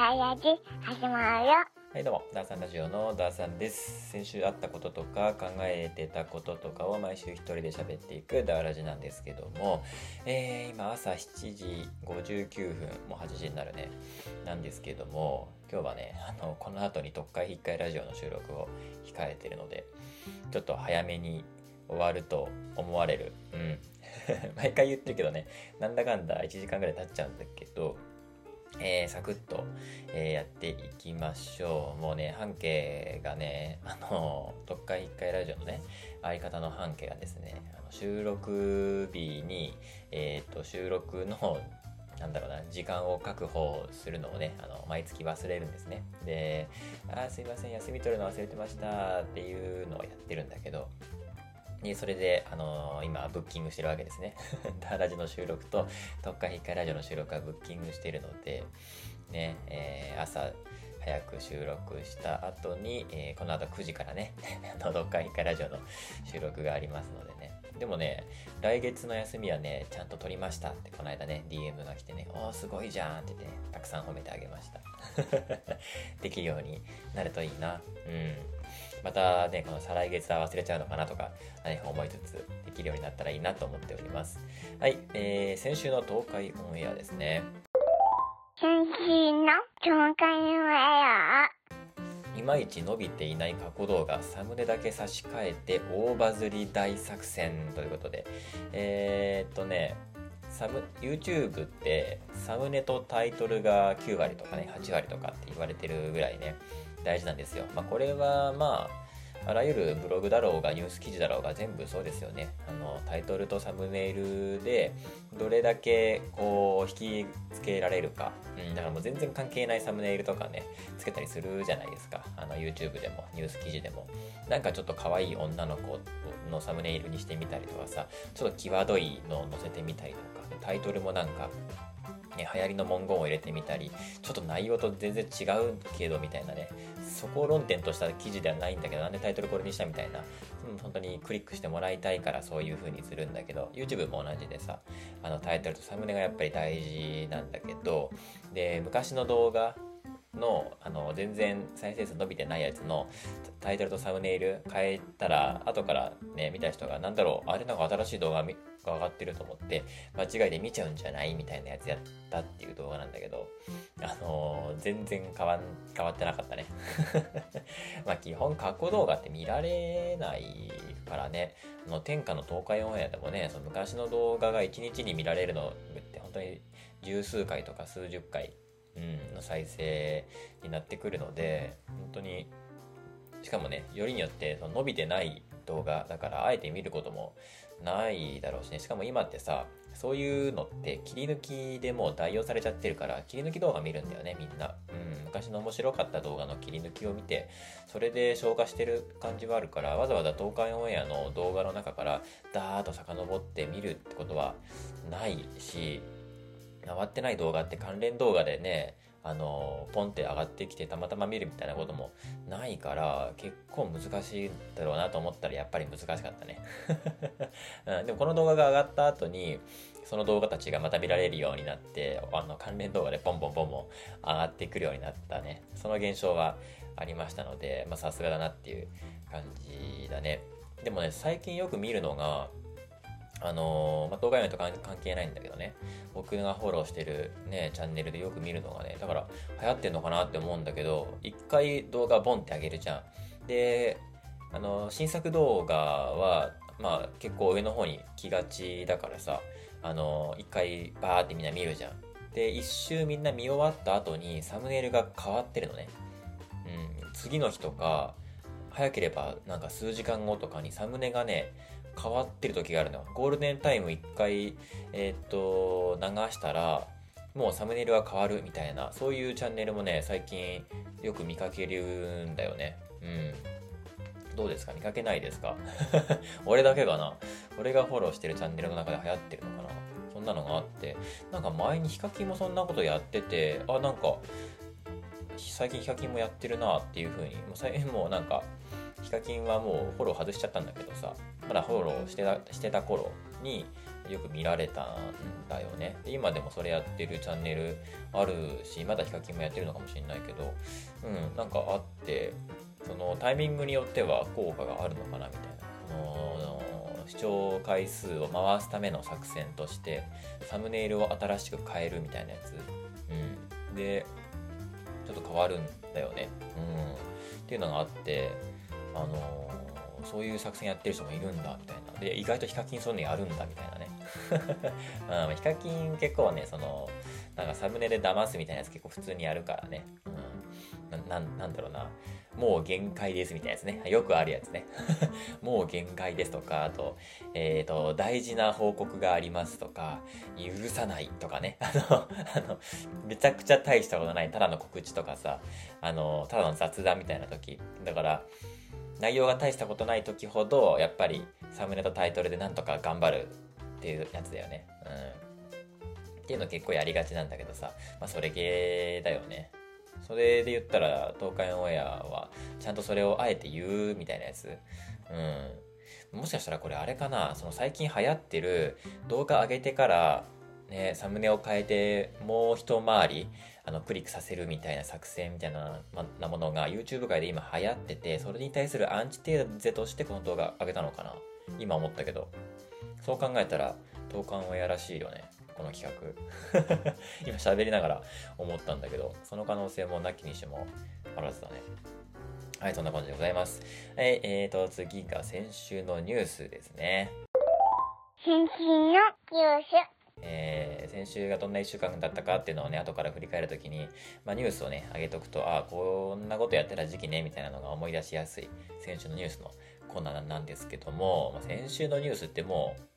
ダイヤジ始まるよ。はいどうも、ダーさんラジオのダーさんです。先週あったこととか考えてたこととかを毎週一人で喋っていくダーラジなんですけども、えー、今朝7時59分、もう8時になるね、なんですけども、今日はね、あの、この後に特会引っかえラジオの収録を控えてるので、ちょっと早めに終わると思われる。うん。毎回言ってるけどね、なんだかんだ1時間ぐらい経っちゃうんだけど、えー、サクッと、えーやっていきましょう。もうね、半径がね、あの、特会一回ラジオのね、相方の半径がですね、あの収録日に、えっ、と、収録の、なんだろうな、時間を確保するのをね、あの、毎月忘れるんですね。で、あすいません、休み取るの忘れてましたっていうのをやってるんだけど、で、それで、あのー今、ブッキングしてるわけですね。ダーラジの収録と、特化引っかえラジオの収録はブッキングしてるので、ね、えー朝、早く収録した後に、えーこの後9時からね、あ の、特化引っかえラジオの収録がありますのでね。でもね、来月の休みはね、ちゃんと取りましたって、この間ね、DM が来てね、おー、すごいじゃんって言ってね、たくさん褒めてあげました。できるようになるといいな。うん。またね、この再来月は忘れちゃうのかなとか、ね、思いつつできるようになったらいいなと思っております。はい、えー、先週の東海オンエアですね。先週の紹介の絵いまいち伸びていない過去動画、サムネだけ差し替えて大バズり大作戦ということで、えー、っとね、サム YouTube ってサムネとタイトルが9割とかね8割とかって言われてるぐらいね大事なんですよ。まあ、これはまああらゆるブログだろうがニュース記事だろうが全部そうですよね。あのタイトルとサムネイルでどれだけこう引きつけられるか、うん、だからもう全然関係ないサムネイルとかねつけたりするじゃないですかあの YouTube でもニュース記事でもなんかちょっと可愛い女の子のサムネイルにしてみたりとかさちょっと際どいのを載せてみたりとかタイトルもなんかね、流行りの文言を入れてみたりちょっと内容と全然違うけどみたいなねそこを論点とした記事ではないんだけどなんでタイトルこれにしたみたいな、本当にクリックしてもらいたいからそういう風にするんだけど YouTube も同じでさあのタイトルとサムネがやっぱり大事なんだけどで昔の動画のあの全然再生数伸びてないやつのタイトルとサムネイル変えたら後からね見た人がなんだろうあれなんか新しい動画みが上がってると思って間違いで見ちゃうんじゃないみたいなやつやったっていう動画なんだけどあのー全然変わん変わってなかったね。まあ基本過去動画って見られないからね。あの天下の東海オンエアでもねその昔の動画が1日に見られるのって本当に十数回とか数十回うん、の再生になってくるので本当にしかもねよりによって伸びてない動画だからあえて見ることもないだろうしね。しかも今ってさそういうのって切り抜きでもう代用されちゃってるから切り抜き動画見るんだよねみんな、うん、昔の面白かった動画の切り抜きを見てそれで消化してる感じはあるからわざわざ東海オンエアの動画の中からダーッと遡って見るってことはないし回ってない動画って関連動画でねあのポンって上がってきてたまたま見るみたいなこともないから結構難しいだろうなと思ったらやっぱり難しかったね、うん、でもこの動画が上がった後にその動画たちがまた見られるようになってあの関連動画でポンポンポンポン上がってくるようになったね。その現象はありましたのでさすがだなっていう感じだね。でもね最近よく見るのがあのーまあ、動画面と関関係ないんだけどね、僕がフォローしてるね、チャンネルでよく見るのがね、だから流行ってんのかなって思うんだけど、一回動画ボンってあげるじゃん。で、あのー新作動画は、まあ結構上の方に来がちだからさ、あのー一回バーってみんな見るじゃん。で、一周みんな見終わった後にサムネイルが変わってるのね。うん、次の日とか、早ければなんか数時間後とかにサムネがね、変わってる時があるの。ゴールデンタイム1回、えーっと、流したら、もうサムネイルが変わるみたいな、そういうチャンネルもね、最近よく見かけるんだよね。うん。どうですか？見かけないですか？俺だけかな？俺がフォローしてるチャンネルの中で流行ってるのかな？そんなのがあって、なんか前にヒカキンもそんなことやってて、あ、なんか、最近ヒカキンもやってるなっていう風に、もう最近 もうなんか、ヒカキンはもうフォロー外しちゃったんだけどさ、まだフォローしてたしてた頃に、よく見られたんだよね。今でもそれやってるチャンネルあるしまだヒカキンもやってるのかもしれないけどうんなんかあってそのタイミングによっては効果があるのかなみたいな。その視聴回数を回すための作戦としてサムネイルを新しく変えるみたいなやつ、うん、でちょっと変わるんだよね、うん、っていうのがあってあのそういう作戦やってる人もいるんだみたいなで意外とヒカキンそういうのやるんだみたいなね、うん、ヒカキン結構ねそのなんかサムネで騙すみたいなやつ結構普通にやるからね、うん、ななんだろうなもう限界ですみたいなやつね。よくあるやつね。もう限界ですとか、あと、え、ー、と、大事な報告がありますとか、許さないとかね。あの、あの、めちゃくちゃ大したことない、ただの告知とかさ、あの、ただの雑談みたいな時。だから、内容が大したことない時ほど、やっぱりサムネとタイトルでなんとか頑張るっていうやつだよね。うん。っていうの結構やりがちなんだけどさ、まあそれ系だよね。それで言ったら、東海オンエアは、ちゃんとそれをあえて言うみたいなやつ。うん。もしかしたらこれあれかな、その最近流行ってる動画上げてから、ね、サムネを変えて、もう一回り、あの、クリックさせるみたいな作戦みたいなまなものが YouTube 界で今流行ってて、それに対するアンチテーゼとしてこの動画上げたのかな？今思ったけど。そう考えたら、東海オンエアらしいよね。この企画。今喋りながら思ったんだけどその可能性もなきにしてもあらずだね。はいそんな感じでございます。はいえーと次が先週のニュースですね。先週のニュース。えー、先週がどんな1週間だったかっていうのをね後から振り返るときに、まあ、ニュースをね上げとくとああこんなことやってた時期ねみたいなのが思い出しやすい先週のニュースのコーナーなんですけども、まあ、先週のニュースってもう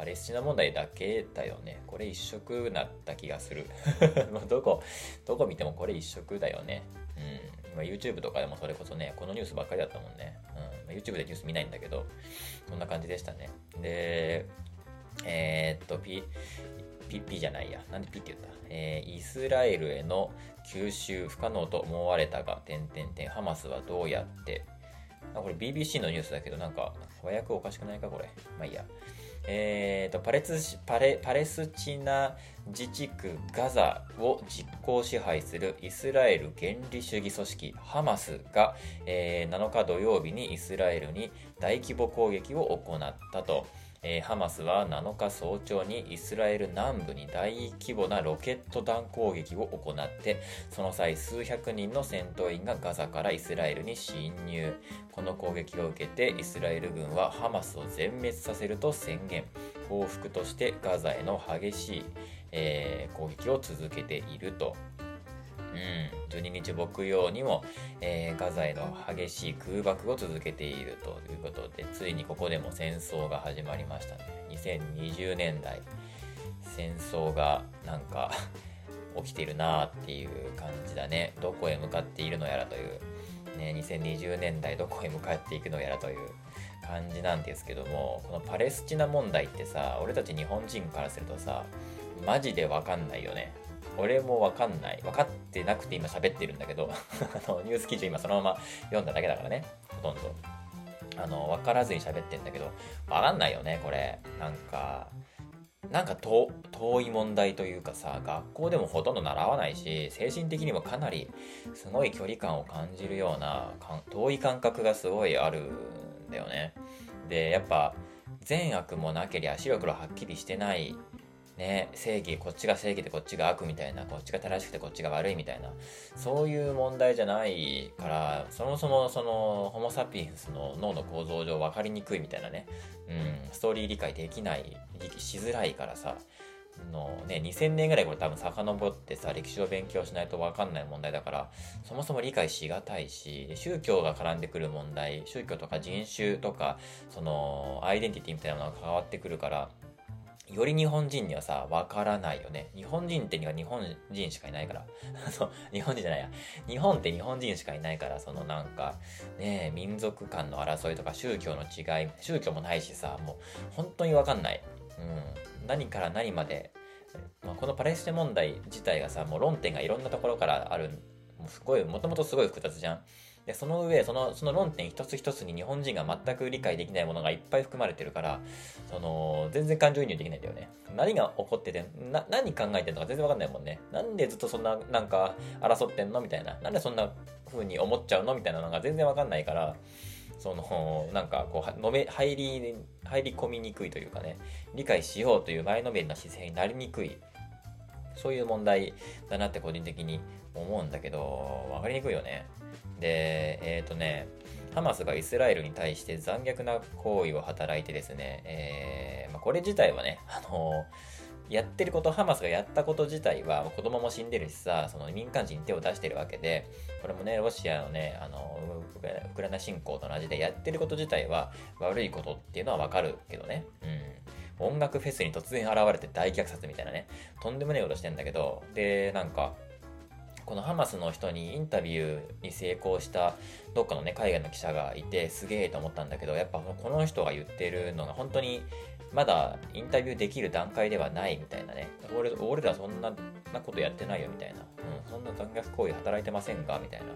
パレスチナ問題だけだよね。これ一色なった気がする。どこ、どこ見てもこれ一色だよね。うん。今 YouTube とかでもそれこそね、このニュースばっかりだったもんね。うん。YouTube でニュース見ないんだけど、そんな感じでしたね。で、と、P、ピ、P じゃないや。なんで P って言った？えー、イスラエルへの吸収不可能と思われたが、点々点、ハマスはどうやって、あこれ BBC のニュースだけど、なんか、和訳おかしくないかこれ。まあいいや。えーと、パレツパレパレスチナ自治区ガザを実効支配するイスラエル原理主義組織ハマスが、えー、7日土曜日にイスラエルに大規模攻撃を行ったと。えー、ハマスは7日早朝にイスラエル南部に大規模なロケット弾攻撃を行ってその際数百人の戦闘員がガザからイスラエルに侵入。この攻撃を受けてイスラエル軍はハマスを全滅させると宣言。報復としてガザへの激しい、えー、攻撃を続けていると。うん、12日木曜にも、えー、ガザへの激しい空爆を続けているということで、ついにここでも戦争が始まりましたね。2020年代、戦争がなんか 起きているなっていう感じだね。どこへ向かっているのやらという、ね、2020年代どこへ向かっていくのやらという感じなんですけども、このパレスチナ問題ってさ、俺たち日本人からするとさ、マジでわかんないよね。俺もわかんない。分かってなくて今喋ってるんだけど あの、ニュース記事今そのまま読んだだけだからね。ほとんど。あの、分からずに喋ってんだけど、わかんないよね、これ。なんか、なんか遠い問題というかさ、学校でもほとんど習わないし、精神的にもかなりすごい距離感を感じるような、遠い感覚がすごいあるんだよね。で、やっぱ、善悪もなけりゃ白黒はっきりしてないね、正義、こっちが正義でこっちが悪みたいな、こっちが正しくてこっちが悪いみたいな、そういう問題じゃないから、そもそもその、ホモ・サピエンスの脳の構造上分かりにくいみたいなね、うん、ストーリー理解できない、しづらいからさ、のね、2000年ぐらいこれ多分遡ってさ、歴史を勉強しないと分かんない問題だから、そもそも理解しがたいし、宗教が絡んでくる問題、宗教とか人種とか、その、アイデンティティみたいなものが変わってくるから、より日本人にはさ、わからないよね。日本人ってには日本人しかいないから。そう、日本人じゃないや。日本って日本人しかいないから、そのなんか、ね民族間の争いとか宗教の違い、宗教もないしさ、もう本当にわかんない。うん。何から何まで、まあ、このパレスチナ問題自体がさ、もう論点がいろんなところからある。もうすごい、もともとすごい複雑じゃん。でその上そのその論点一つ一つに日本人が全く理解できないものがいっぱい含まれてるからその全然感情移入できないんだよね。何が起こっててな何考えてるのか全然わかんないもんね。なんでずっとそんななんか争ってんの？みたいな。なんでそんな風に思っちゃうの？みたいなのが全然わかんないからそのなんかこうのめ入り入り込みにくいというかね。理解しようという前のめりな姿勢になりにくい。そういう問題だなって個人的に思うんだけど分かりにくいよね。でえっ、ー、とねハマスがイスラエルに対して残虐な行為を働いてですね、えーまあ、これ自体はね、あのやってること、ハマスがやったこと自体は、子供も死んでるしさ、その民間人に手を出してるわけで、これもね、ロシアのね、あのウクライナ侵攻と同じで、やってること自体は悪いことっていうのはわかるけどね。うん。音楽フェスに突然現れて大虐殺みたいなね、とんでもねえことしてんだけど、で、なんか、このハマスの人にインタビューに成功したどっかのね海外の記者がいてすげえと思ったんだけどやっぱこの人が言ってるのが本当にまだインタビューできる段階ではないみたいなね。俺俺らそんなことやってないよみたいな、うん、そんな残虐行為働いてませんかみたいな。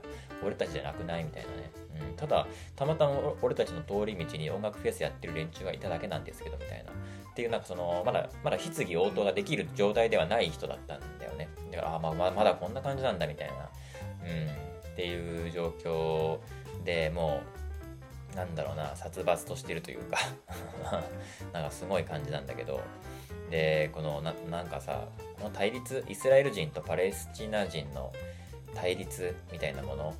俺たちじゃなくないみたいなね、うん、ただたまたま俺たちの通り道に音楽フェスやってる連中がいただけなんですけどみたいな。っていうなんかそのまだまだ質疑応答ができる状態ではない人だったんだよね。だからあまあまだこんな感じなんだみたいな、うん、っていう状況でもうなんだろうな殺伐としてるというか。なんかすごい感じなんだけど。でこのななんかさこの対立イスラエル人とパレスチナ人の対立みたいなもの。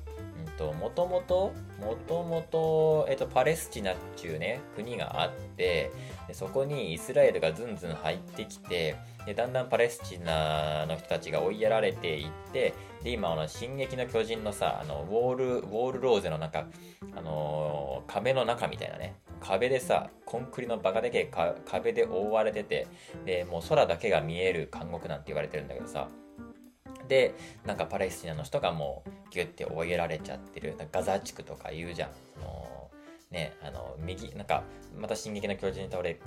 と、もともと、もともと、えっと、パレスチナっていうね、国があって、そこにイスラエルがずんずん入ってきて、でだんだんパレスチナの人たちが追いやられていって、で、今、あの、進撃の巨人のさ、あの、ウォール、ウォールローゼの中、あのー、壁の中みたいなね、壁でさ、コンクリのバカでけえ壁で覆われてて、で、もう空だけが見える監獄なんて言われてるんだけどさ、でなんかパレスチナの人がもうギュッて追いやられちゃってる。ガザ地区とか言うじゃん。そのねあの右なんかまた「進撃の巨人」に例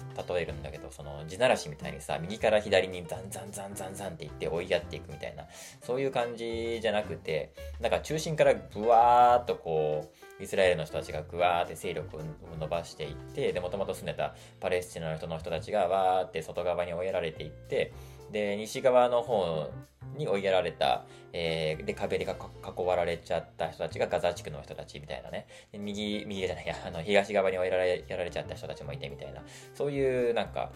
えるんだけどその地ならしみたいにさ右から左にザンザンザンザンザンって言って追いやっていくみたいな。そういう感じじゃなくてなんか中心からブワーっとこうイスラエルの人たちがぐわーって勢力を伸ばしていってでもともと住んでたパレスチナの人の人たちがわーって外側に追いやられていってで西側の方に追いやられた、えー、で壁で囲われちゃった人たちがガザ地区の人たちみたいなね。右右じゃないやあの東側に追いやられやられちゃった人たちもいてみたいな。そういうなんか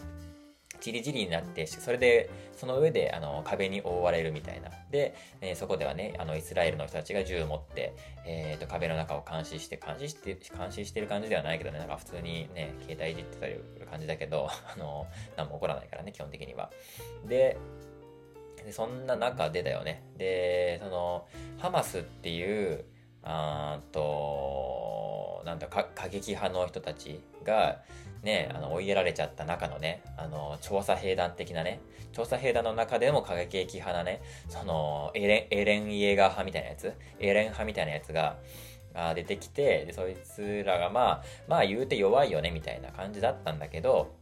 じりじりになってそれでその上であの壁に覆われるみたいな。で、えー、そこではねあのイスラエルの人たちが銃を持って、えーと、壁の中を監視して監視して監視してる感じではないけどね。なんか普通にね携帯いじってたりする感じだけど あの何も起こらないからね基本的には。でそんな中でだよね。でそのハマスっていうあとなんだ過激派の人たちがね、あの追いやられちゃった中のね、あの調査兵団的なね、調査兵団の中でも過激派なね、そのエレンエレン・イエーガー派みたいなやつ、エレン派みたいなやつが、あ出てきてで、そいつらがまあ、まあ言うて弱いよねみたいな感じだったんだけど、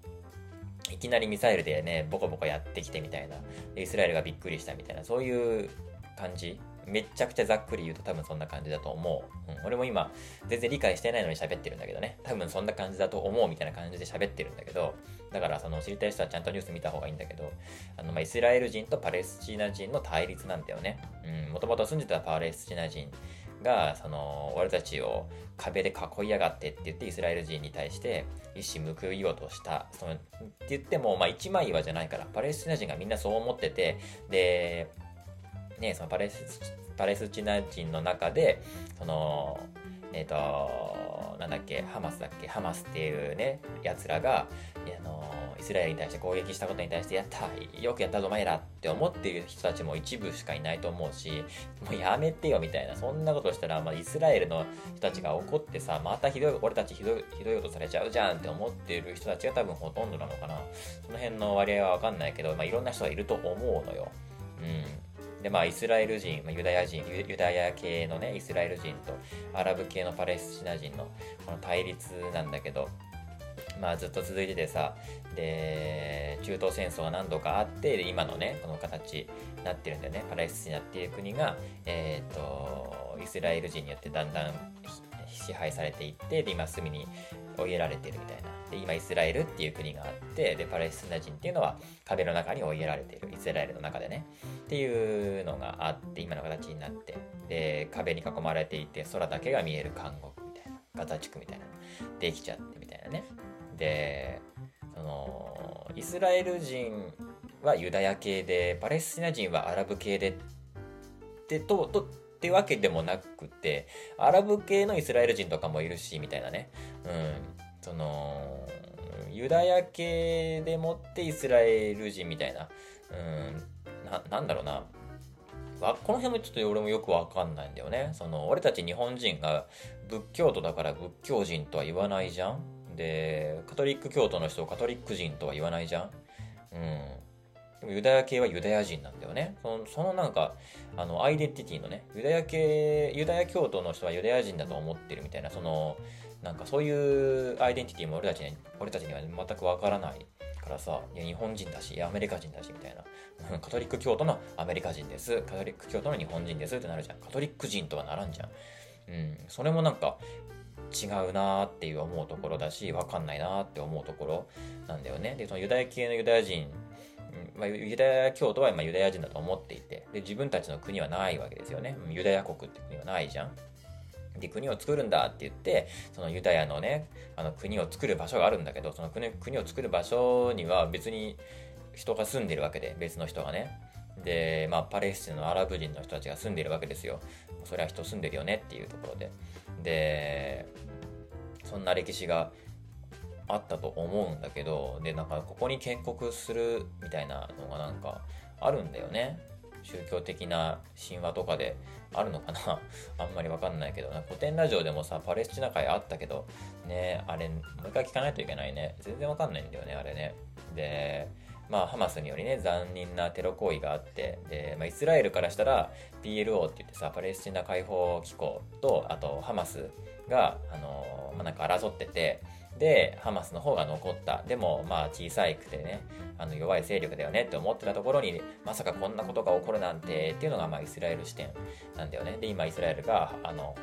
いきなりミサイルでね、ボコボコやってきてみたいな。イスラエルがびっくりしたみたいな、そういう感じ。めちゃくちゃざっくり言うと多分そんな感じだと思う。うん、俺も今、全然理解してないのに喋ってるんだけどね。多分そんな感じだと思うみたいな感じで喋ってるんだけど、だからその知りたい人はちゃんとニュース見た方がいいんだけど、あの、まあ、イスラエル人とパレスチナ人の対立なんだよね。うん、もともと住んでたパレスチナ人が、その、俺たちを壁で囲いやがってって言ってイスラエル人に対して一矢報いようとした。そのって言っても、まあ一枚岩じゃないから、パレスチナ人がみんなそう思ってて、で、ね、そのパレスパレスチナ人の中で、その、えっ、ー、と、なんだっけ、ハマスだっけ、ハマスっていうね、奴らが、あの、イスラエルに対して攻撃したことに対して、やったよくやったぞ、お前らって思っている人たちも一部しかいないと思うし、もうやめてよ、みたいな、そんなことしたら、まあ、イスラエルの人たちが怒ってさ、またひどい、俺たちひどい、ひどいことされちゃうじゃんって思っている人たちが多分ほとんどなのかな。その辺の割合はわかんないけど、まあ、いろんな人がいると思うのよ。うん。で、まあ、イスラエル人、ユダヤ人、ユダヤ系のね、イスラエル人とアラブ系のパレスチナ人のこの対立なんだけど、まあずっと続いててさで中東戦争が何度かあってで今のねこの形になってるんだよね。パレスチナっていう国がえっ、とイスラエル人によってだんだん支配されていってで今隅に追いやられてるみたいな。今イスラエルっていう国があってでパレスチナ人っていうのは壁の中に追いやられている。イスラエルの中でね。っていうのがあって今の形になって。で壁に囲まれていて空だけが見える監獄みたいなガザ地区みたいな。できちゃってみたいなね。でそのイスラエル人はユダヤ系でパレスチナ人はアラブ系でってととってわけでもなくてアラブ系のイスラエル人とかもいるしみたいなね。うん。そのユダヤ系でもってイスラエル人みたいなうんななんだろうなこの辺もちょっと俺もよくわかんないんだよね。その俺たち日本人が仏教徒だから仏教人とは言わないじゃん。で、カトリック教徒の人をカトリック人とは言わないじゃん。うん。でもユダヤ系はユダヤ人なんだよね。そのそのなんか、あの、アイデンティティのね、ユダヤ系、ユダヤ教徒の人はユダヤ人だと思ってるみたいな、その、なんかそういうアイデンティティも俺たちに俺たちには全くわからないからさ、いや日本人だし、いやアメリカ人だしみたいな。カトリック教徒のアメリカ人です。カトリック教徒の日本人ですってなるじゃん。カトリック人とはならんじゃん。うん。それもなんか違うなーっていう思うところだし、わかんないなーって思うところなんだよね。で、そのユダヤ系のユダヤ人、まあ、ユダヤ教徒は今ユダヤ人だと思っていてで、自分たちの国はないわけですよね。ユダヤ国って国はないじゃん。で、国を作るんだって言って、そのユダヤのね、あの国を作る場所があるんだけど、その国国を作る場所には別に人が住んでるわけで、別の人がね。で、まあ、パレスチナのアラブ人の人たちが住んでるわけですよ。それは人住んでるよねっていうところで。で、そんな歴史があったと思うんだけど、で、なんかここに建国するみたいなのがなんかあるんだよね。宗教的な神話とかであるのかな あんまりわかんないけど、古典ラジオでもさ、パレスチナ界あったけど、ね、あれ、もう一回聞かないといけないね。全然わかんないんだよね、あれね。で、まあ、ハマスによりね、残忍なテロ行為があって、で、まあ、イスラエルからしたら、PLO って言ってさ、パレスチナ解放機構と、あと、ハマスが、あの、まあ、なんか争ってて、で、ハマスの方が残った。でも、まあ、小さいくてね、あの弱い勢力だよねって思ってたところに、まさかこんなことが起こるなんてっていうのが、まあ、イスラエル視点なんだよね。で、今、イスラエルが、あの、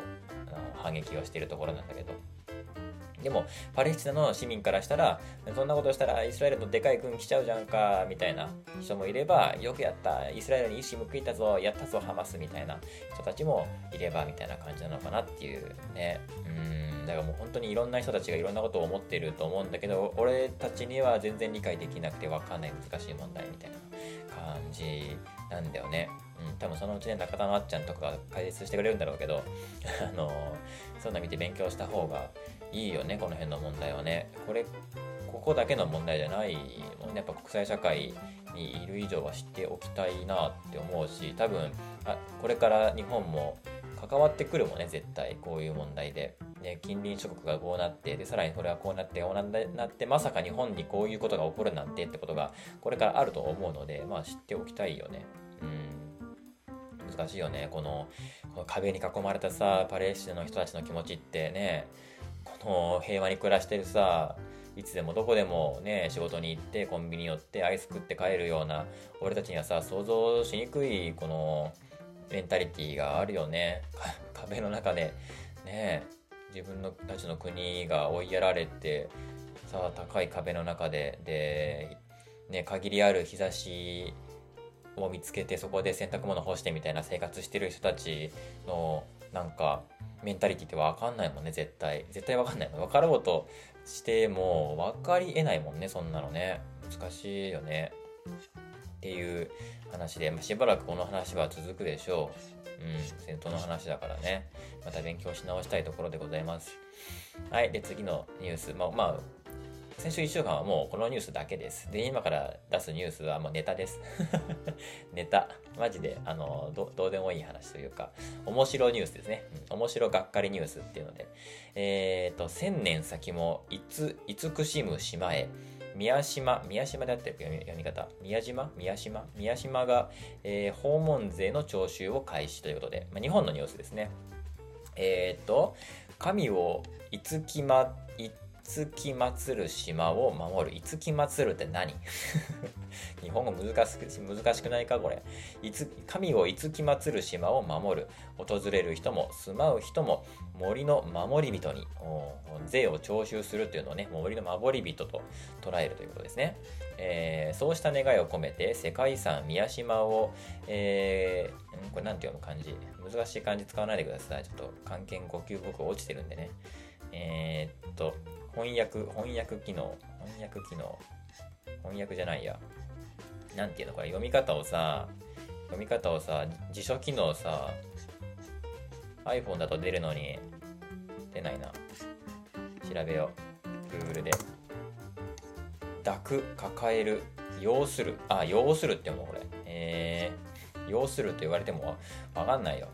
反撃をしているところなんだけど。でも、パレスチナの市民からしたら、そんなことしたらイスラエルのでかい軍来ちゃうじゃんか、みたいな人もいれば、よくやった、イスラエルに一矢報いたぞ、やったぞ、ハマスみたいな人たちもいれば、みたいな感じなのかなっていうね。うん、だからもう本当にいろんな人たちがいろんなことを思ってると思うんだけど、俺たちには全然理解できなくてわかんない難しい問題みたいな感じなんだよね。うん、多分そのうちね、中田のあっちゃんとかが解説してくれるんだろうけど、あの、そんな見て勉強した方がいいよね、この辺の問題はね。これ、ここだけの問題じゃないもんね。やっぱ国際社会にいる以上は知っておきたいなって思うし、多分、あこれから日本も関わってくるもんね、絶対、こういう問題で。ね、近隣諸国がこうなってでさらにこれはこうなってこうなってまさか日本にこういうことが起こるなんてってことがこれからあると思うので、まあ、知っておきたいよね。うん難しいよねこのこの壁に囲まれたさパレスチナの人たちの気持ちってねの平和に暮らしてるさいつでもどこでもね仕事に行ってコンビニ寄ってアイス食って帰るような俺たちにはさ想像しにくいこのメンタリティーがあるよね。壁の中で。ね自分のたちの国が追いやられてさあ高い壁の中で。で、ね、限りある日差しを見つけてそこで洗濯物干してみたいな生活してる人たちのなんかメンタリティって分かんないもんね絶対。絶対分かんないもん。分かろうとしても分かりえないもんねそんなのね。難しいよね。っていう話で、まあ、しばらくこの話は続くでしょう。うん。戦闘の話だからね。また勉強し直したいところでございます。はい。で次のニュース。まあ、まあ先週1週間はもうこのニュースだけです。で、今から出すニュースはもうネタです。ネタ。マジで、あのど、どうでもいい話というか、面白ニュースですね。面白がっかりニュースっていうので、えっ、ー、と、千年先もいつ、慈しむ島へ、宮島、宮島であってる読み方、宮島？宮島？宮島が、えー、訪問税の徴収を開始ということで、まあ、日本のニュースですね。えっ、ー、と、神をいつきま、いつき祀る島を守る。いつき祀るって何？日本語難しく難しくないかこれ？いつ神をいつき祀る島を守る。訪れる人も住まう人も森の守り人に税を徴収するっていうのをね、森の守り人と捉えるということですね。えー、そうした願いを込めて世界遺産宮島を、えー、これなんて読む漢字？難しい漢字使わないでください。ちょっと漢検5級僕落ちてるんでね。えー、っと、翻訳、翻訳機能、翻訳機能、翻訳じゃないや。なんていうのこれ読み方をさ、読み方をさ、辞書機能さ、iPhone だと出るのに、出ないな。調べよう。Google で。抱く、抱える、要する。あ、要するって思う、これ。えー、要すると言われてもわかんないよ。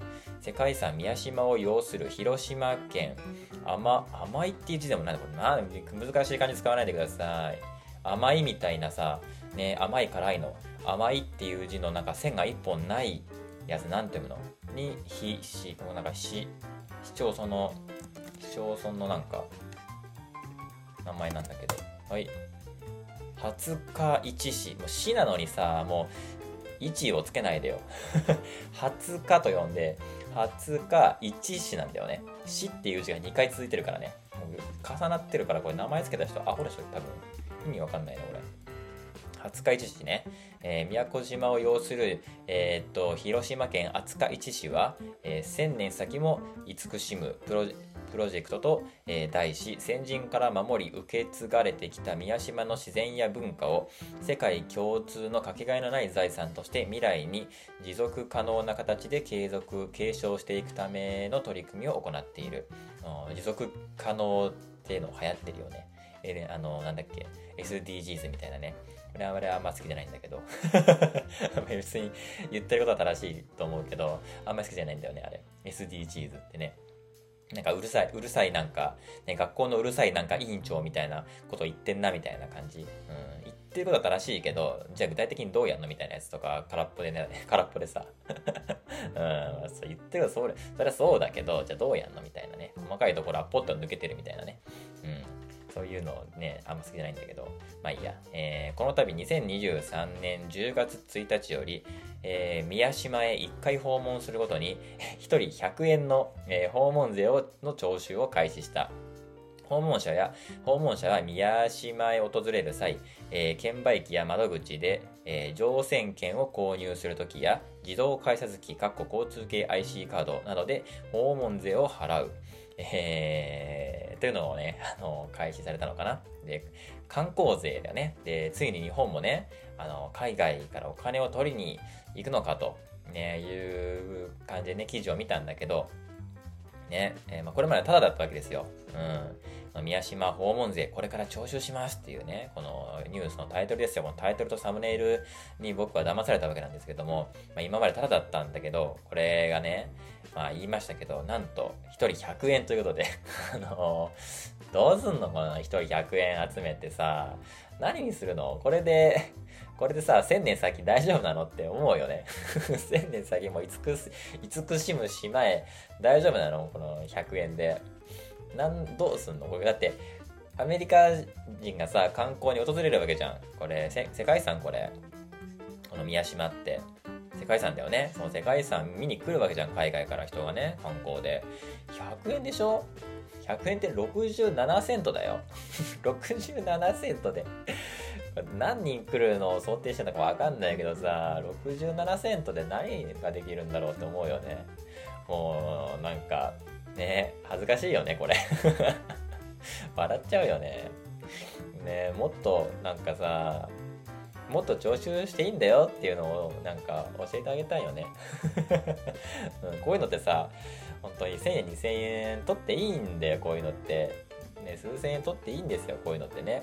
世界遺産宮島を要する広島県。甘甘いっていう字でもないこれ難しい漢字使わないでください。甘いみたいなさね甘い辛いの。甘いっていう字のなんか線が一本ないやつなんていうの？にひしこのなんかし市町村の市町村のなんか名前なんだけど。はい。廿日市市もう市なのにさもう位置をつけないでよ。20日と呼んで20日一市なんだよね。市っていう字が2回続いてるからね。重なってるから、これ名前付けた人、アホでしょ、多分。意味わかんないな、これ。廿日市市ね、えー、宮古島を擁する、えー、っと広島県廿日市市は、えー、1000年先も慈しむプロジェクトプロジェクトと、えー、題し先人から守り受け継がれてきた宮島の自然や文化を世界共通のかけがえのない財産として未来に持続可能な形で継続継承していくための取り組みを行っている。うん持続可能っていうの流行ってるよね。えあのなんだっけ SDGs みたいなね。これはあんま好きじゃないんだけど。別に言ってることは正しいと思うけどあんまり好きじゃないんだよねあれ。SDGs ってね。なんかうるさい、うるさいなんか、ね、学校のうるさいなんか委員長みたいなこと言ってんなみたいな感じ。うん、言ってることは正しいけど、じゃあ具体的にどうやんのみたいなやつとか、空っぽでね、空っぽでさ。うん、そう言ってるそれ、それはそうだけど、じゃあどうやんのみたいなね。細かいところはポッと抜けてるみたいなね。うん。そういうのね、あんま好きじゃないんだけど、まあいいや。えー、この度2023年10月1日より、えー、宮島へ1回訪問するごとに、1人100円の、えー、訪問税をの徴収を開始した。訪問者や、訪問者は宮島へ訪れる際、えー、券売機や窓口で、えー、乗船券を購入するときや、自動改札機、交通系 IC カードなどで訪問税を払う。えー、というのをね、あの、開始されたのかな。で、観光税だよね。で、ついに日本もね、あの、海外からお金を取りに行くのかと、ね、いう感じでね、記事を見たんだけど、ね、えー、まあ、これまでタダだったわけですよ。うん。宮島訪問税、これから徴収しますっていうね、このニュースのタイトルですよ。このタイトルとサムネイルに僕は騙されたわけなんですけども、まあ、今までタダだったんだけど、これがね、まあ言いましたけど、なんと1人100円ということで あの、どうすんのこの1人100円集めてさ、何にするの？これで、これでさ、1000年先大丈夫なのって思うよね。1000年先も慈しむ島へ大丈夫なの？この100円で。なん、どうすんの？これだって、アメリカ人がさ、観光に訪れるわけじゃん。これ、世界遺産？これ。この宮島って。世界遺産だよね。その世界遺産見に来るわけじゃん。海外から人がね、観光で。100円でしょ ?100 円って67セントだよ。67セントで何人来るのを想定してたかわかんないけどさ、67セントで何ができるんだろうって思うよね。もう、なんか、ね、恥ずかしいよね、これ。笑っちゃうよね。ね、もっと、なんかさ、もっと徴収していいんだよっていうのをなんか教えてあげたいよね、うん、こういうのってさ本当に1000円2000円取っていいんだよこういうのって。ね数千円取っていいんですよこういうのってね。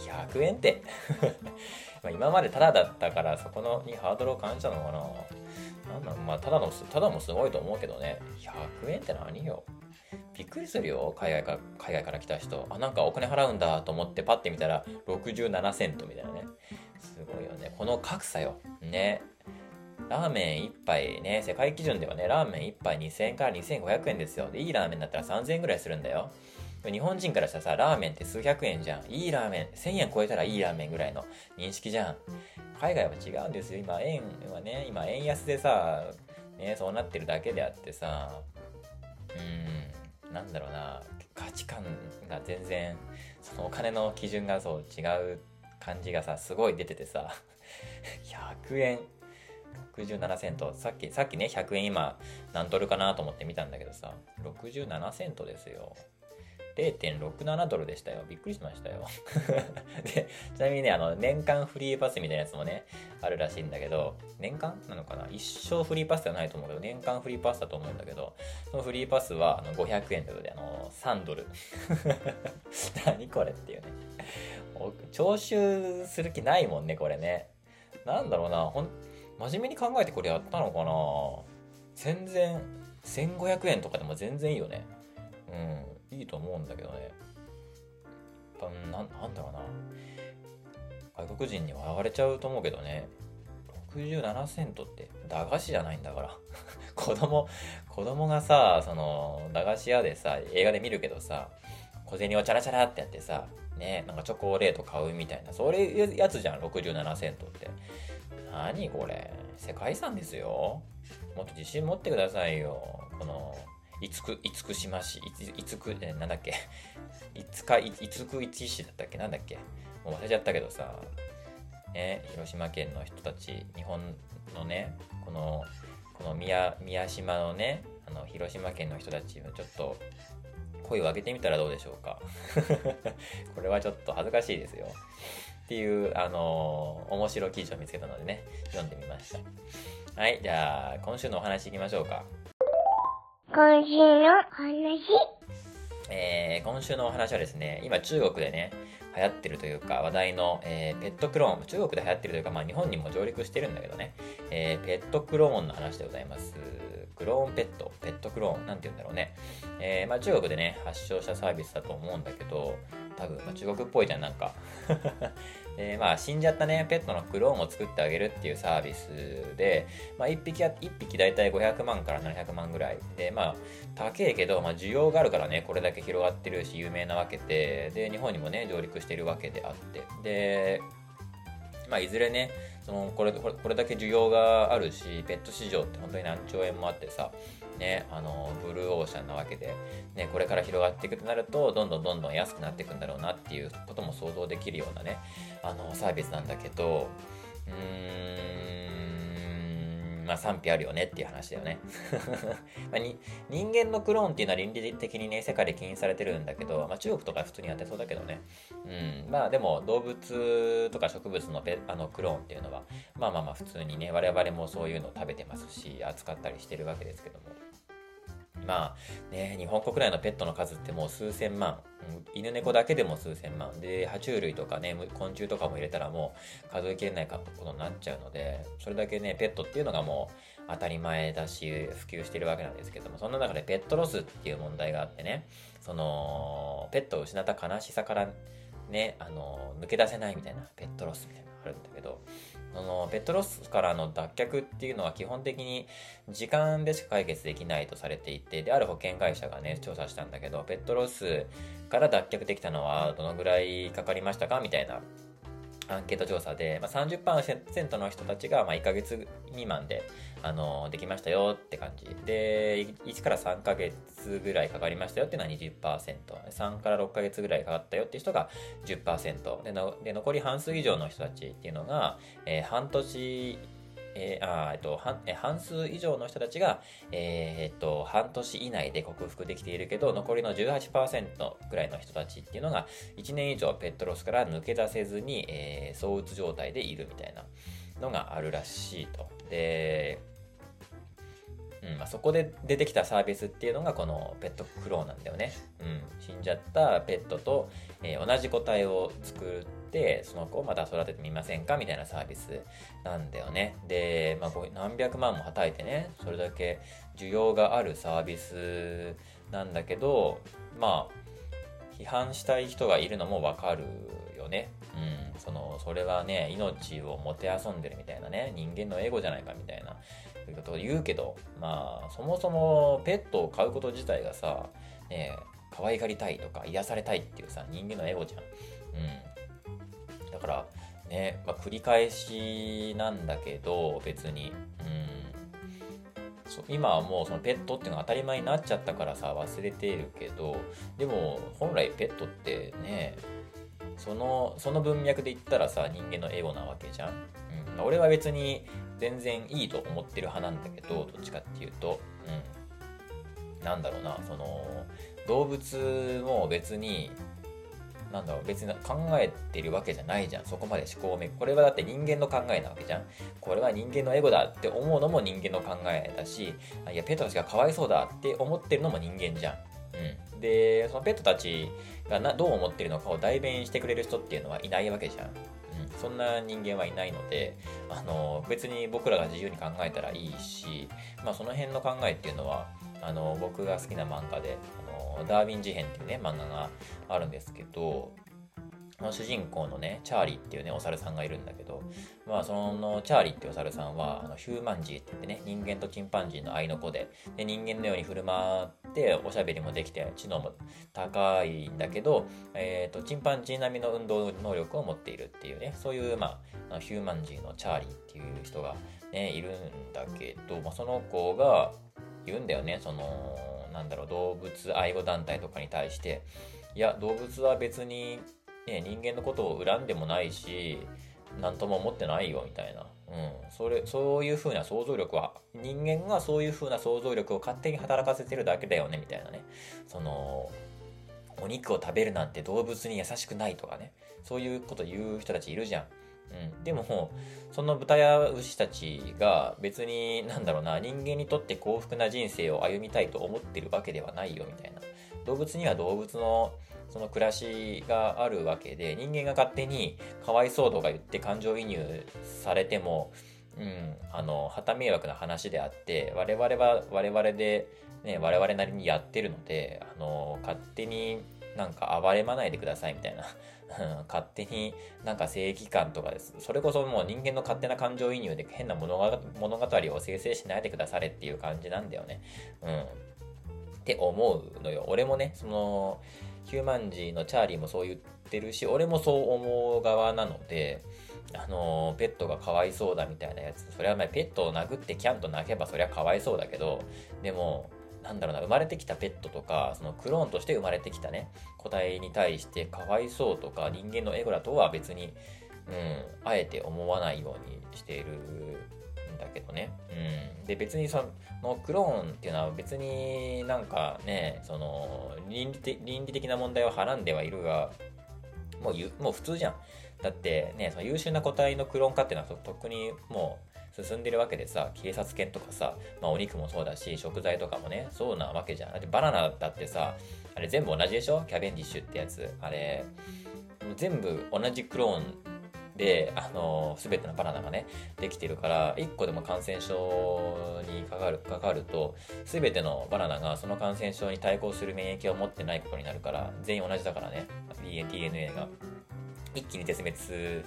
100円って。今までタダだったからそこのにハードルを感じたのかな。なんだまあただのただもすごいと思うけどね。100円って何よ。びっくりするよ。海外から海外から来た人。あなんかお金払うんだと思ってパッて見たら67セントみたいなね。すごいよね。この格差よ。ね。ラーメン1杯ね。世界基準ではねラーメン1杯2000円から2500円ですよ。でいいラーメンだったら3000円ぐらいするんだよ。日本人からしたらさ、ラーメンって数百円じゃん。いいラーメン、1000円超えたらいいラーメンぐらいの認識じゃん。海外は違うんですよ。今、円はね、今、円安でさ、ね、そうなってるだけであってさ、うん、なんだろうな、価値観が全然、そのお金の基準がそう違う感じがさ、すごい出ててさ、100円。67セント。さっき、さっきね、100円今、何ドルかなと思って見たんだけどさ、67セントですよ。0.67ドルでしたよ。びっくりしましたよ。で、ちなみにね、あの、年間フリーパスみたいなやつもね、あるらしいんだけど、年間なのかな？一生フリーパスではないと思うけど、年間フリーパスだと思うんだけど、そのフリーパスはあの500円ということで、あの、3ドル。何これっていうね。徴収する気ないもんね、これね。なんだろうな、ほん、真面目に考えてこれやったのかな？全然、1500円とかでも全然いいよね。うん、いいと思うんだけどね。ななんだろうな。外国人に笑われちゃうと思うけどね。67セントって駄菓子じゃないんだから 子供子供がさその駄菓子屋でさ映画で見るけどさ小銭をチャラチャラってやってさねなんかチョコレート買うみたいなそういうやつじゃん67セントって何これ世界遺産ですよもっと自信持ってくださいよこのいつく、いつくしまし、いつく、え、なんだっけ、いつか、いつくいち市だったっけ？なんだっけ？もう忘れちゃったけどさ、ね、広島県の人たち、日本のね、この、この宮、宮島のね、あの、広島県の人たちの、ちょっと、声を上げてみたらどうでしょうか？これはちょっと恥ずかしいですよ。っていう、あのー、面白記事を見つけたのでね、読んでみました。はい、じゃあ、今週のお話いきましょうか。今週の話。えー、今週のお話はですね、今中国でね、流行ってるというか話題の、えー、ペットクローン、中国で流行ってるというか、まあ日本にも上陸してるんだけどね、えー、ペットクローンの話でございます。クローンペット、ペットクローン、なんて言うんだろうね。えー、まあ中国でね、発祥したサービスだと思うんだけど、多分、まあ、中国っぽいじゃん、なんか。で、まあ、死んじゃったね、ペットのクローンを作ってあげるっていうサービスで、まあ、1匹は1匹だいたい500万から700万ぐらい。で、まあ、高えけど、まあ、需要があるからね、これだけ広がってるし、有名なわけで、で、日本にもね、上陸してるわけであって。で、まあ、いずれね、そのこれこれこれだけ需要があるし、ペット市場って本当に何兆円もあってさ、ね、あのブルーオーシャンなわけで、ね、これから広がっていくとなるとどんどんどんどん安くなっていくんだろうなっていうことも想像できるようなねあのサービスなんだけどうーんまあ賛否あるよねっていう話だよね。まに人間のクローンっていうのは倫理的にね世界で禁止されてるんだけど、まあ、中国とか普通にやってそうだけどね。うんまあでも動物とか植物のペあのクローンっていうのはまあまあまあ普通にね我々もそういうのを食べてますし扱ったりしてるわけですけども。まあね、日本国内のペットの数ってもう数千万、犬猫だけでも数千万。で爬虫類とかね昆虫とかも入れたらもう数えきれないことになっちゃうのでそれだけねペットっていうのがもう当たり前だし普及してるわけなんですけどもそんな中でペットロスっていう問題があってねそのペットを失った悲しさからねあの抜け出せないみたいなペットロスみたいなのがあるんだけどそのペットロスからの脱却っていうのは基本的に時間でしか解決できないとされていてである保険会社がね調査したんだけどペットロスから脱却できたのはどのぐらいかかりましたか？みたいなアンケート調査で、まあ、30%の人たちがまあ1ヶ月未満で、あのできましたよって感じ。で、1から3ヶ月ぐらいかかりましたよっていうのは20%。3から6ヶ月ぐらいかかったよっていう人が10%。でので残り半数以上の人たちっていうのが、えー、半年えー、あえっと半、半数以上の人たちが、えー、っと、半年以内で克服できているけど、残りの18%ぐらいの人たちっていうのが、1年以上ペットロスから抜け出せずに、えー、躁うつ状態でいるみたいなのがあるらしいと。で、うんまあ、そこで出てきたサービスっていうのがこのペットクローなんだよね。うん、死んじゃったペットと、えー、同じ個体を作ってその子をまた育ててみませんかみたいなサービスなんだよね。で、まあ、何百万もはたいてねそれだけ需要があるサービスなんだけどまあ批判したい人がいるのもわかるよね。うん、そのそれはね命をもてあそんでるみたいなね人間のエゴじゃないかみたいなことを言うけどまあそもそもペットを飼うこと自体がさ、ね、可愛がりたいとか癒されたいっていうさ人間のエゴじゃんうんだからね、まあ、繰り返しなんだけど別に。うん。今はもうそのペットっていうのが当たり前になっちゃったからさ忘れているけどでも本来ペットってねそのその文脈で言ったらさ人間のエゴなわけじゃん、うん、俺は別に全然いいと思ってる派なんだけどどっちかっていうと、うん、なんだろうなその動物も別になんだろう別に考えてるわけじゃないじゃん。そこまで思考をめこれはだって人間の考えなわけじゃん。これは人間のエゴだって思うのも人間の考えだしいやペットたちがかわいそうだって思ってるのも人間じゃん、うん、でそのペットたちがなどう思ってるのかを代弁してくれる人っていうのはいないわけじゃん、うん、そんな人間はいないのであの別に僕らが自由に考えたらいいし、まあ、その辺の考えっていうのはあの僕が好きな漫画でダーウィン事変っていうね漫画があるんですけど主人公のね、チャーリーっていうね、お猿さんがいるんだけど、まあ、そのチャーリーっていうお猿さんは、あのヒューマンジーって言ってね、人間とチンパンジーの愛の子で、で人間のように振る舞って、おしゃべりもできて、知能も高いんだけど、えっ、ー、と、チンパンジー並みの運動能力を持っているっていうね、そういう、まあ、ヒューマンジーのチャーリーっていう人がね、いるんだけど、まあ、その子が言うんだよね、その、なんだろう、動物愛護団体とかに対して、いや、動物は別にね、人間のことを恨んでもないし、何とも思ってないよみたいな。うん。それ、そういう風な想像力は、人間がそういう風な想像力を勝手に働かせてるだけだよね、みたいなね。その、お肉を食べるなんて動物に優しくないとかね。そういうこと言う人たちいるじゃん。うん、でも、その豚や牛たちが別に、なんだろうな、人間にとって幸福な人生を歩みたいと思ってるわけではないよ、みたいな。動物には動物のその暮らしがあるわけで人間が勝手にかわいそうとか言って感情移入されても、うん、あの旗迷惑な話であって我々は我々で、ね、我々なりにやってるのであの勝手になんか暴れまないでくださいみたいな勝手になんか正義感とかです。それこそもう人間の勝手な感情移入で変な物語を生成しないでくだされっていう感じなんだよね。うん。って思うのよ。俺もね、その、ヒューマンジーのチャーリーもそう言ってるし、俺もそう思う側なので、あのペットがかわいそうだみたいなやつ。それはまあペットを殴ってキャンと泣けばそりゃかわいそうだけど、でも、なんだろうな、生まれてきたペットとか、そのクローンとして生まれてきたね、個体に対してかわいそうとか、人間のエゴラとは別に、うん、あえて思わないようにしているんだけどね。うん。で、別にそのクローンっていうのは別になんかね、その倫理的倫理的な問題をはらんではいるが、もうゆもう普通じゃん。だってね、その優秀な個体のクローン化っていうのは特にもう進んでるわけでさ、警察犬とかさ、まあお肉もそうだし、食材とかもね、そうなわけじゃん。だってバナナだってさ、あれ全部同じでしょ？キャベンディッシュってやつ。あれ、全部同じクローンで、あの、すべてのバナナがね、できてるから、1個でも感染症にかかる、かかると、すべてのバナナがその感染症に対抗する免疫を持ってないことになるから、全員同じだからね、DNA が。一気に絶滅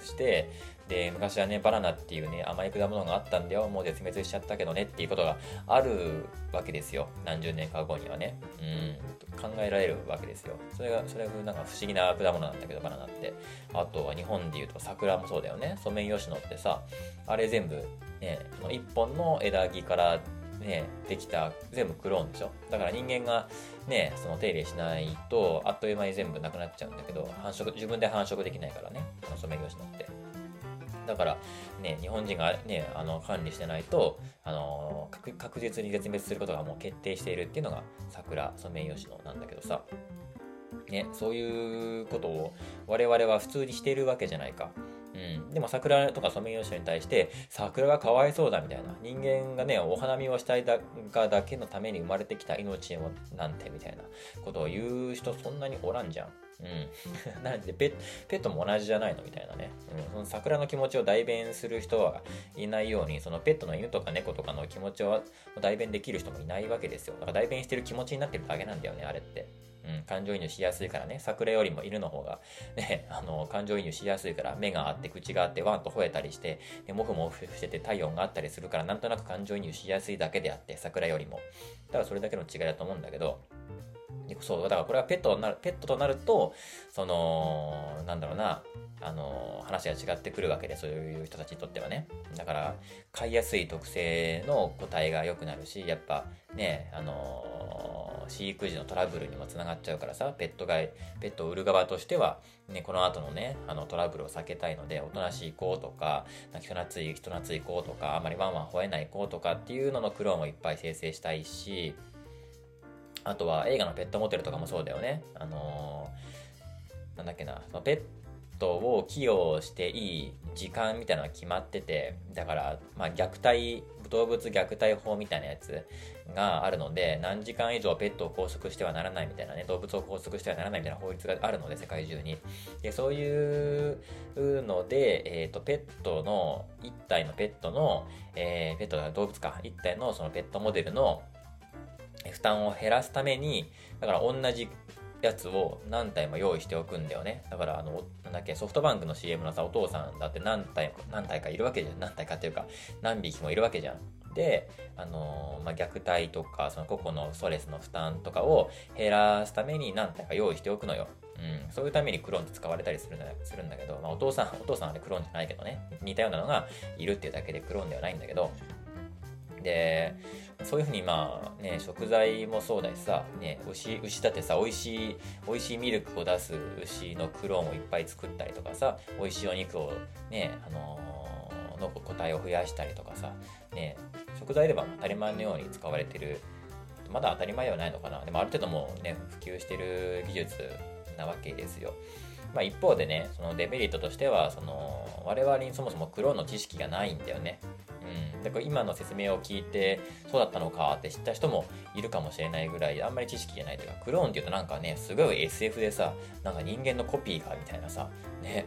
して、で、昔はね、バナナっていうね、甘い果物があったんだよ、もう絶滅しちゃったけどねっていうことがあるわけですよ。何十年か後にはね。うん、考えられるわけですよ。それが、それがなんか不思議な果物なんだけど、バナナって。あとは日本で言うと桜もそうだよね。ソメイヨシノってさ、あれ全部、ね、一本の枝木からね、できた全部クローンでしょだから人間がね、その手入れしないと、あっという間に全部なくなっちゃうんだけど、繁殖、自分で繁殖できないからね、あのソメイヨシノって。だから、ね、日本人がね、あの、管理してないと、あの確、確実に絶滅することがもう決定しているっていうのが、桜、ソメイヨシノなんだけどさ、ね、そういうことを我々は普通にしているわけじゃないか。うん。でも桜とかソメイヨシノに対して、桜がかわいそうだみたいな。人間がね、お花見をしたいだがだけのために生まれてきた命をなんてみたいなことを言う人そんなにおらんじゃん。うん。なんでペ、ペットも同じじゃないのみたいなね。うん。その桜の気持ちを代弁する人はいないように、そのペットの犬とか猫とかの気持ちを代弁できる人もいないわけですよ。だから代弁してる気持ちになってるだけなんだよね、あれって。うん、感情移入しやすいからね、桜よりも犬の方が、ね、あの、感情移入しやすいから、目があって、口があって、ワンと吠えたりして、で、モフモフしてて体温があったりするから、なんとなく感情移入しやすいだけであって、桜よりも。ただそれだけの違いだと思うんだけど、そう、だからこれはペットになる、ペットとなると、その、なんだろうな、あの、話が違ってくるわけで、そういう人たちにとってはね。だから、飼いやすい特性の個体が良くなるし、やっぱね、あの、飼育時のトラブルにもつながっちゃうからさ、ペットが、ペットを売る側としては、ね、この後のね、あのトラブルを避けたいので、おとなしい子とか、人懐い、人懐い子とか、あまりワンワン吠えない子とかっていうののクローンをいっぱい生成したいし、あとは映画のペットモテルとかもそうだよね。あのー、なんだっけな、そのペットを寄与していい時間みたいなのが決まってて、だから、まあ、虐待、動物虐待法みたいなやつがあるので、何時間以上ペットを拘束してはならないみたいなね、動物を拘束してはならないみたいな法律があるので、世界中に。で、そういうので、えっ、ー、と、ペットの、一体のペットの、えー、ペットが動物か、一体のそのペットモデルの負担を減らすために、だから同じやつを何体も用意しておくんだよね。だから、あの、なんだっけ、ソフトバンクの CM のさ、お父さんだって何体、何体かいるわけじゃん。何体かっていうか、何匹もいるわけじゃん。で、あのー、まあ、虐待とか、その個々のストレスの負担とかを減らすために何体か用意しておくのよ。うん、そういうためにクローンって使われたりするんだするんだけど、まあ、お父さん、お父さんはね、クローンじゃないけどね、似たようなのがいるっていうだけでクローンではないんだけど、で、そういうふうにまあね、食材もそうだしさ、ね、牛、牛だってさ、美味しい、美味しいミルクを出す牛のクローンをいっぱい作ったりとかさ、美味しいお肉をね、あのー、の個体を増やしたりとかさ、ね、食材では当たり前のように使われてる、まだ当たり前ではないのかな。でもある程度もうね、普及してる技術なわけですよ。まあ一方でね、そのデメリットとしては、その、我々にそもそもクローンの知識がないんだよね。うん、だから今の説明を聞いてそうだったのかって知った人もいるかもしれないぐらいあんまり知識じゃないというかクローンっていうとなんかねすごい SF でさなんか人間のコピーがみたいなさね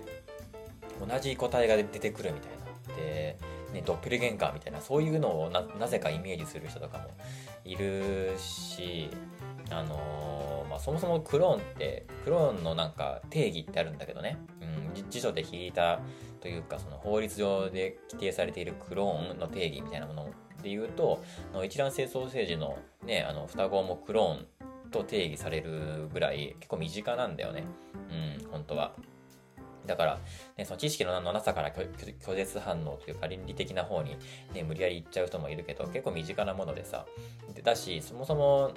同じ個体が出てくるみたいな。で、ね、ドッペルゲンカーみたいなそういうのをなぜかイメージする人とかもいるしあのー、まあ、そもそもクローンってクローンのなんか定義ってあるんだけどね、うん、辞書で引いたというかその法律上で規定されているクローンの定義みたいなもので言うとの一卵性ソーセージのねあの双子もクローンと定義されるぐらい結構身近なんだよね。うん本当は。だから、ね、その知識のなさから拒絶反応というか倫理的な方に、ね、無理やり言っちゃう人もいるけど結構身近なものでさ。だしそもそも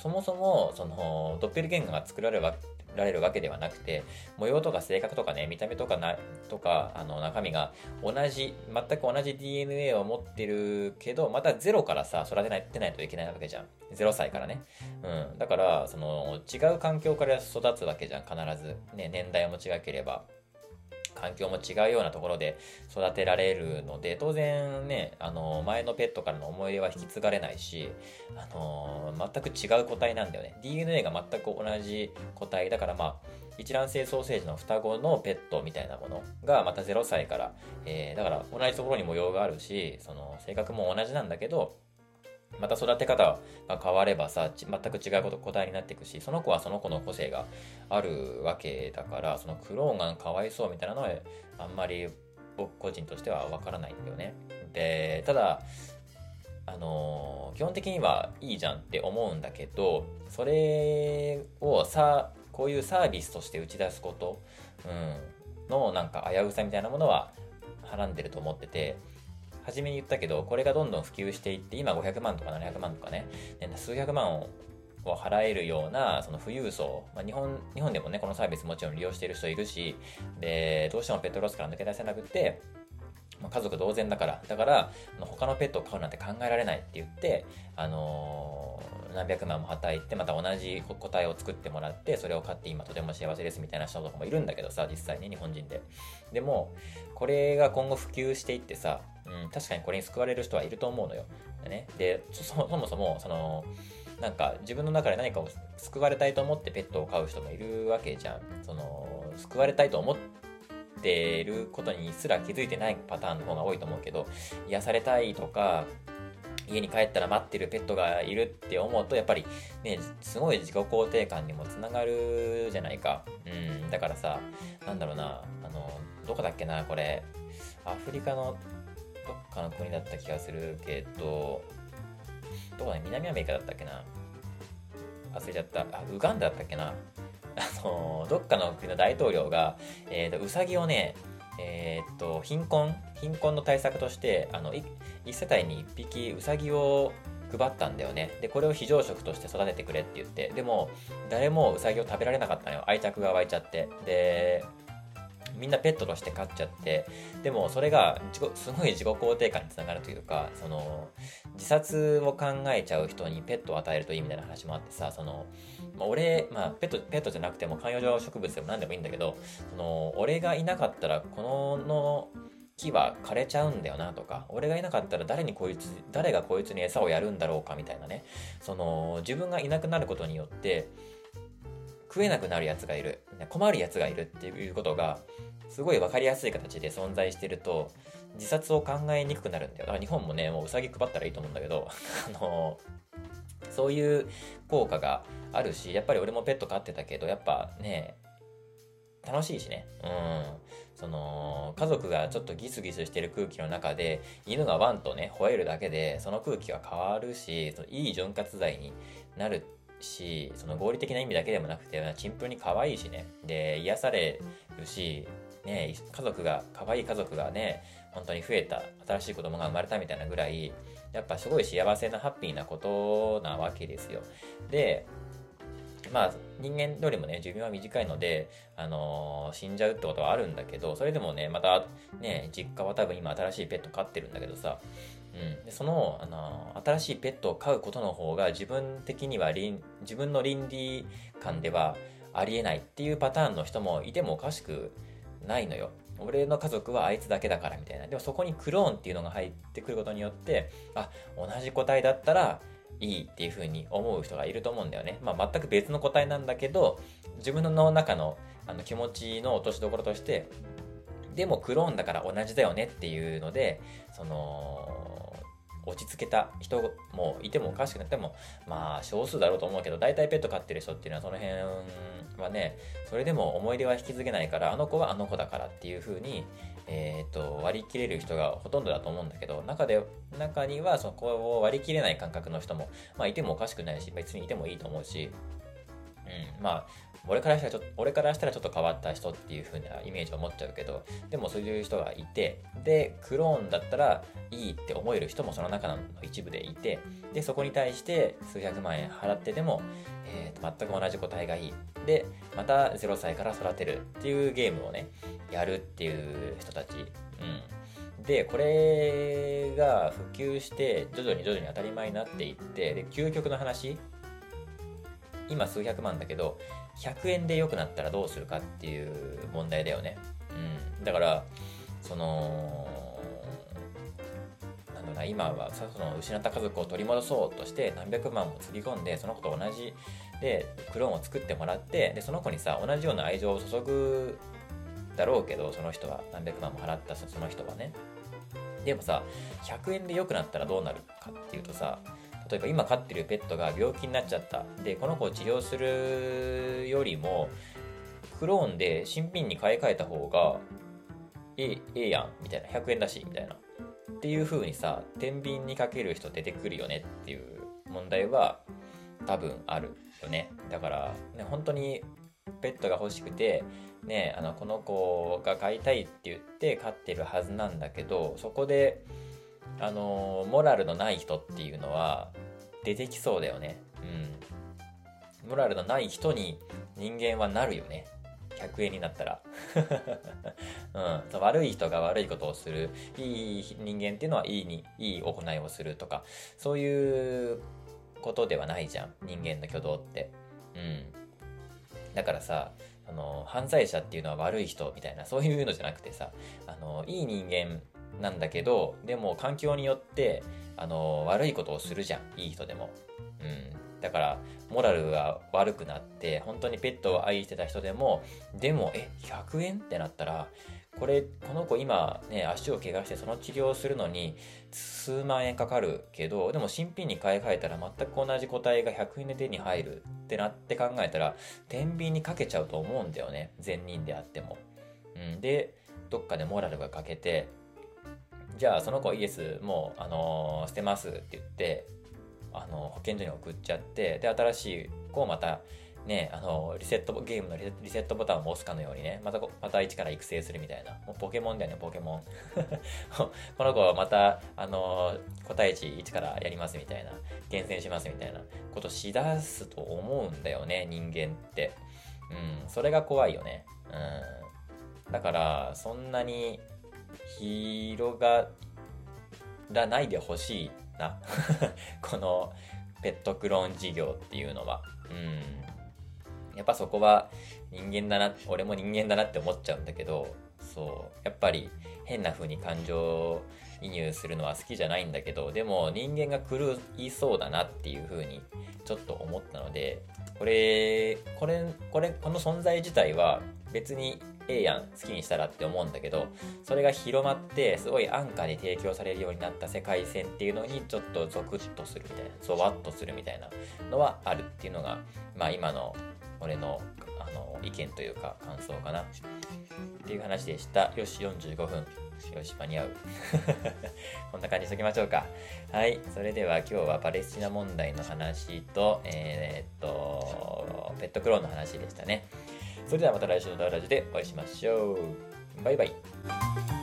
そもそもそのドッペルゲンガーが作られるわけではなくて、模様とか性格とかね、見た目とかな、とか、あの、中身が同じ、全く同じ DNA を持ってるけど、またゼロからさ、育てないてないといけないわけじゃん。0歳からね。うん。だから、その、違う環境から育つわけじゃん、必ず。ね、年代も違ければ。環境も違うようなところで育てられるので、当然ね、あの、前のペットからの思い出は引き継がれないし、あの、全く違う個体なんだよね。DNA が全く同じ個体だからまあ、一卵性ソーセージの双子のペットみたいなものがまた0歳から、えー、だから同じところに模様があるし、その性格も同じなんだけど、また育て方が変わればさ、全く違うこと個体になっていくし、その子はその子の個性があるわけだから、そのクローンがかわいそうみたいなのは、あんまり僕個人としてはわからないんだよね。で、ただ、あのー、基本的にはいいじゃんって思うんだけど、それをさ、こういうサービスとして打ち出すこと、うん、のなんか危うさみたいなものははらんでると思ってて、初めに言ったけど、これがどんどん普及していって、今500万とか700万とかね、数百万をを払えるようなその富裕層、まあ、日本日本でもねこのサービスもちろん利用している人いるしでどうしてもペットロスから抜け出せなくてまあ、家族同然だから、だから、他のペットを飼うなんて考えられないって言って、あのー、何百万もはたいて、また同じ個体を作ってもらって、それを飼って今とても幸せですみたいな人とかもいるんだけどさ、実際に日本人で。でも、これが今後普及していってさ、うん、確かにこれに救われる人はいると思うのよ。ね。で、そもそも、その、なんか自分の中で何かを救われたいと思ってペットを飼う人もいるわけじゃん。その、救われたいと思ってることにすら気づいてないパターンの方が多いと思うけど、癒されたいとか、家に帰ったら待ってるペットがいるって思うと、やっぱりね、すごい自己肯定感にもつながるじゃないか。うん、だからさ、なんだろうな、あの、どこだっけな、これ。アフリカのどっかの国だった気がするけど、どこだ、南アメリカだったっけな。忘れちゃったあウガンダだったっけなあのどっかの国の大統領が、えーと、ウサギをねえー、っと貧困貧困の対策としてあの1世帯に1匹ウサギを配ったんだよね。でこれを非常食として育ててくれって言って。でも誰もうさぎを食べられなかったのよ。愛着が湧いちゃって。でみんなペットとして飼っちゃってでもそれがすごい自己肯定感につながるというかその自殺を考えちゃう人にペットを与えるといいみたいな話もあってさその、ま、俺、まあ、ペットペットじゃなくても観葉植物でも何でもいいんだけどその俺がいなかったらこの木は枯れちゃうんだよなとか俺がいなかったら誰にこいつ誰がこいつに餌をやるんだろうかみたいなね。その自分がいなくなることによって食えなくなるやつがいる困るやつがいるっていうことがすごい分かりやすい形で存在してると自殺を考えにくくなるんだよだから日本もねもううさぎ配ったらいいと思うんだけど あのそういう効果があるしやっぱり俺もペット飼ってたけどやっぱね楽しいしね。うん。その、家族がちょっとギスギスしてる空気の中で、犬がワンとね、吠えるだけで、その空気が変わるし、そのいい潤滑剤になるし、その合理的な意味だけでもなくて、シンプルに可愛いしね。で、癒されるし、ね、家族が、可愛い家族がね、本当に増えた、新しい子供が生まれたみたいなぐらい、やっぱすごい幸せなハッピーなことなわけですよ。で、まあ、人間よりもね、寿命は短いので、あのー、死んじゃうってことはあるんだけど、それでもね、また、ね、実家は多分今新しいペット飼ってるんだけどさ、うん、でその、あの、新しいペットを飼うことの方が自分的には自分の倫理観ではありえないっていうパターンの人もいてもおかしくないのよ。俺の家族はあいつだけだからみたいな。でもそこにクローンっていうのが入ってくることによって、あ、同じ個体だったらいいっていうふうに思う人がいると思うんだよね。まあ、全く別の個体なんだけど、自分の中のあの気持ちの落としどころとして、でもクローンだから同じだよねっていうので、その、落ち着けた人もいてもおかしくなくても、まあ少数だろうと思うけど、大体ペット飼ってる人っていうのはその辺はね、それでも思い出は引き継げないから、あの子はあの子だからっていう風に、えっ、ー、と、割り切れる人がほとんどだと思うんだけど、中で、中にはそこを割り切れない感覚の人も、まあいてもおかしくないし、別にいてもいいと思うし、うん、まあ、俺からしたらちょっと、俺からしたらちょっと変わった人っていう風なイメージを持っちゃうけど、でもそういう人がいて、で、クローンだったらいいって思える人もその中の一部でいて、で、そこに対して数百万円払ってでも、えー、全く同じ個体がいい。で、また0歳から育てるっていうゲームをね、やるっていう人たち。うん。で、これが普及して、徐々に徐々に当たり前になっていって、で、究極の話、今数百万だけど、100円で良くなったらどうするかっていう問題だよね。うん。だから、その、なんだろうな、今はさその失った家族を取り戻そうとして何百万もつぎ込んで、その子と同じで、クローンを作ってもらって、で、その子にさ、同じような愛情を注ぐだろうけど、その人は、何百万も払ったその人はね。でもさ、100円で良くなったらどうなるかっていうとさ、例えば今飼ってるペットが病気になっちゃった。で、この子を治療するよりも、クローンで新品に買い替えた方が、えええやん、みたいな。100円だし、みたいな。っていう風にさ、天秤にかける人出てくるよねっていう問題は多分あるよね。だから、ね、本当にペットが欲しくて、ね、あのこの子が飼いたいって言って飼ってるはずなんだけどそこであのモラルのない人っていうのは出てきそうだよね。うん。モラルのない人に人間はなるよね。100円になったら、うん、悪い人が悪いことをする。いい人間っていうのはいいにいい行いをするとかそういうことではないじゃん。人間の挙動って。うん。だからさあの犯罪者っていうのは悪い人みたいなそういうのじゃなくてさあのいい人間なんだけどでも環境によってあの悪いことをするじゃん。いい人でも。うん。だからモラルが悪くなって本当にペットを愛してた人でもでもえ100円ってなったらこれこの子今ね足を怪我してその治療をするのに数万円かかるけどでも新品に買い替えたら全く同じ個体が100円で手に入る。ってなって考えたら天秤にかけちゃうと思うんだよね。善人であっても、うん、でどっかでモラルが欠けてじゃあその子イエスもう、あのー、捨てますって言ってあの保健所に送っちゃってで新しい子をまたね、あのリセットゲームのリセットボタンを押すかのようにねまたまた一から育成するみたいな。もうポケモンだよねポケモン。この子はまたあの個体値1からやりますみたいな。厳選しますみたいな。ことしだすと思うんだよね人間って。うんそれが怖いよね。うん。だからそんなに広がらないでほしいな。このペットクローン事業っていうのは。うん。やっぱそこは人間だな、俺も人間だなって思っちゃうんだけど、そう、やっぱり変な風に感情移入するのは好きじゃないんだけど、でも人間が狂いそうだなっていう風にちょっと思ったので、これ、これ、これ、この存在自体は別にええやん、好きにしたらって思うんだけど、それが広まって、すごい安価に提供されるようになった世界線っていうのにちょっとゾクッとするみたいな、ゾワッとするみたいなのはあるっていうのが、まあ今の俺のあの意見というか感想かな。っていう話でした。よし45分。よし間に合う。こんな感じにしときましょうか。はい。それでは今日はパレスチナ問題の話とえー、っとペットクローンの話でしたね。それではまた来週のダウラジでお会いしましょう。バイバイ。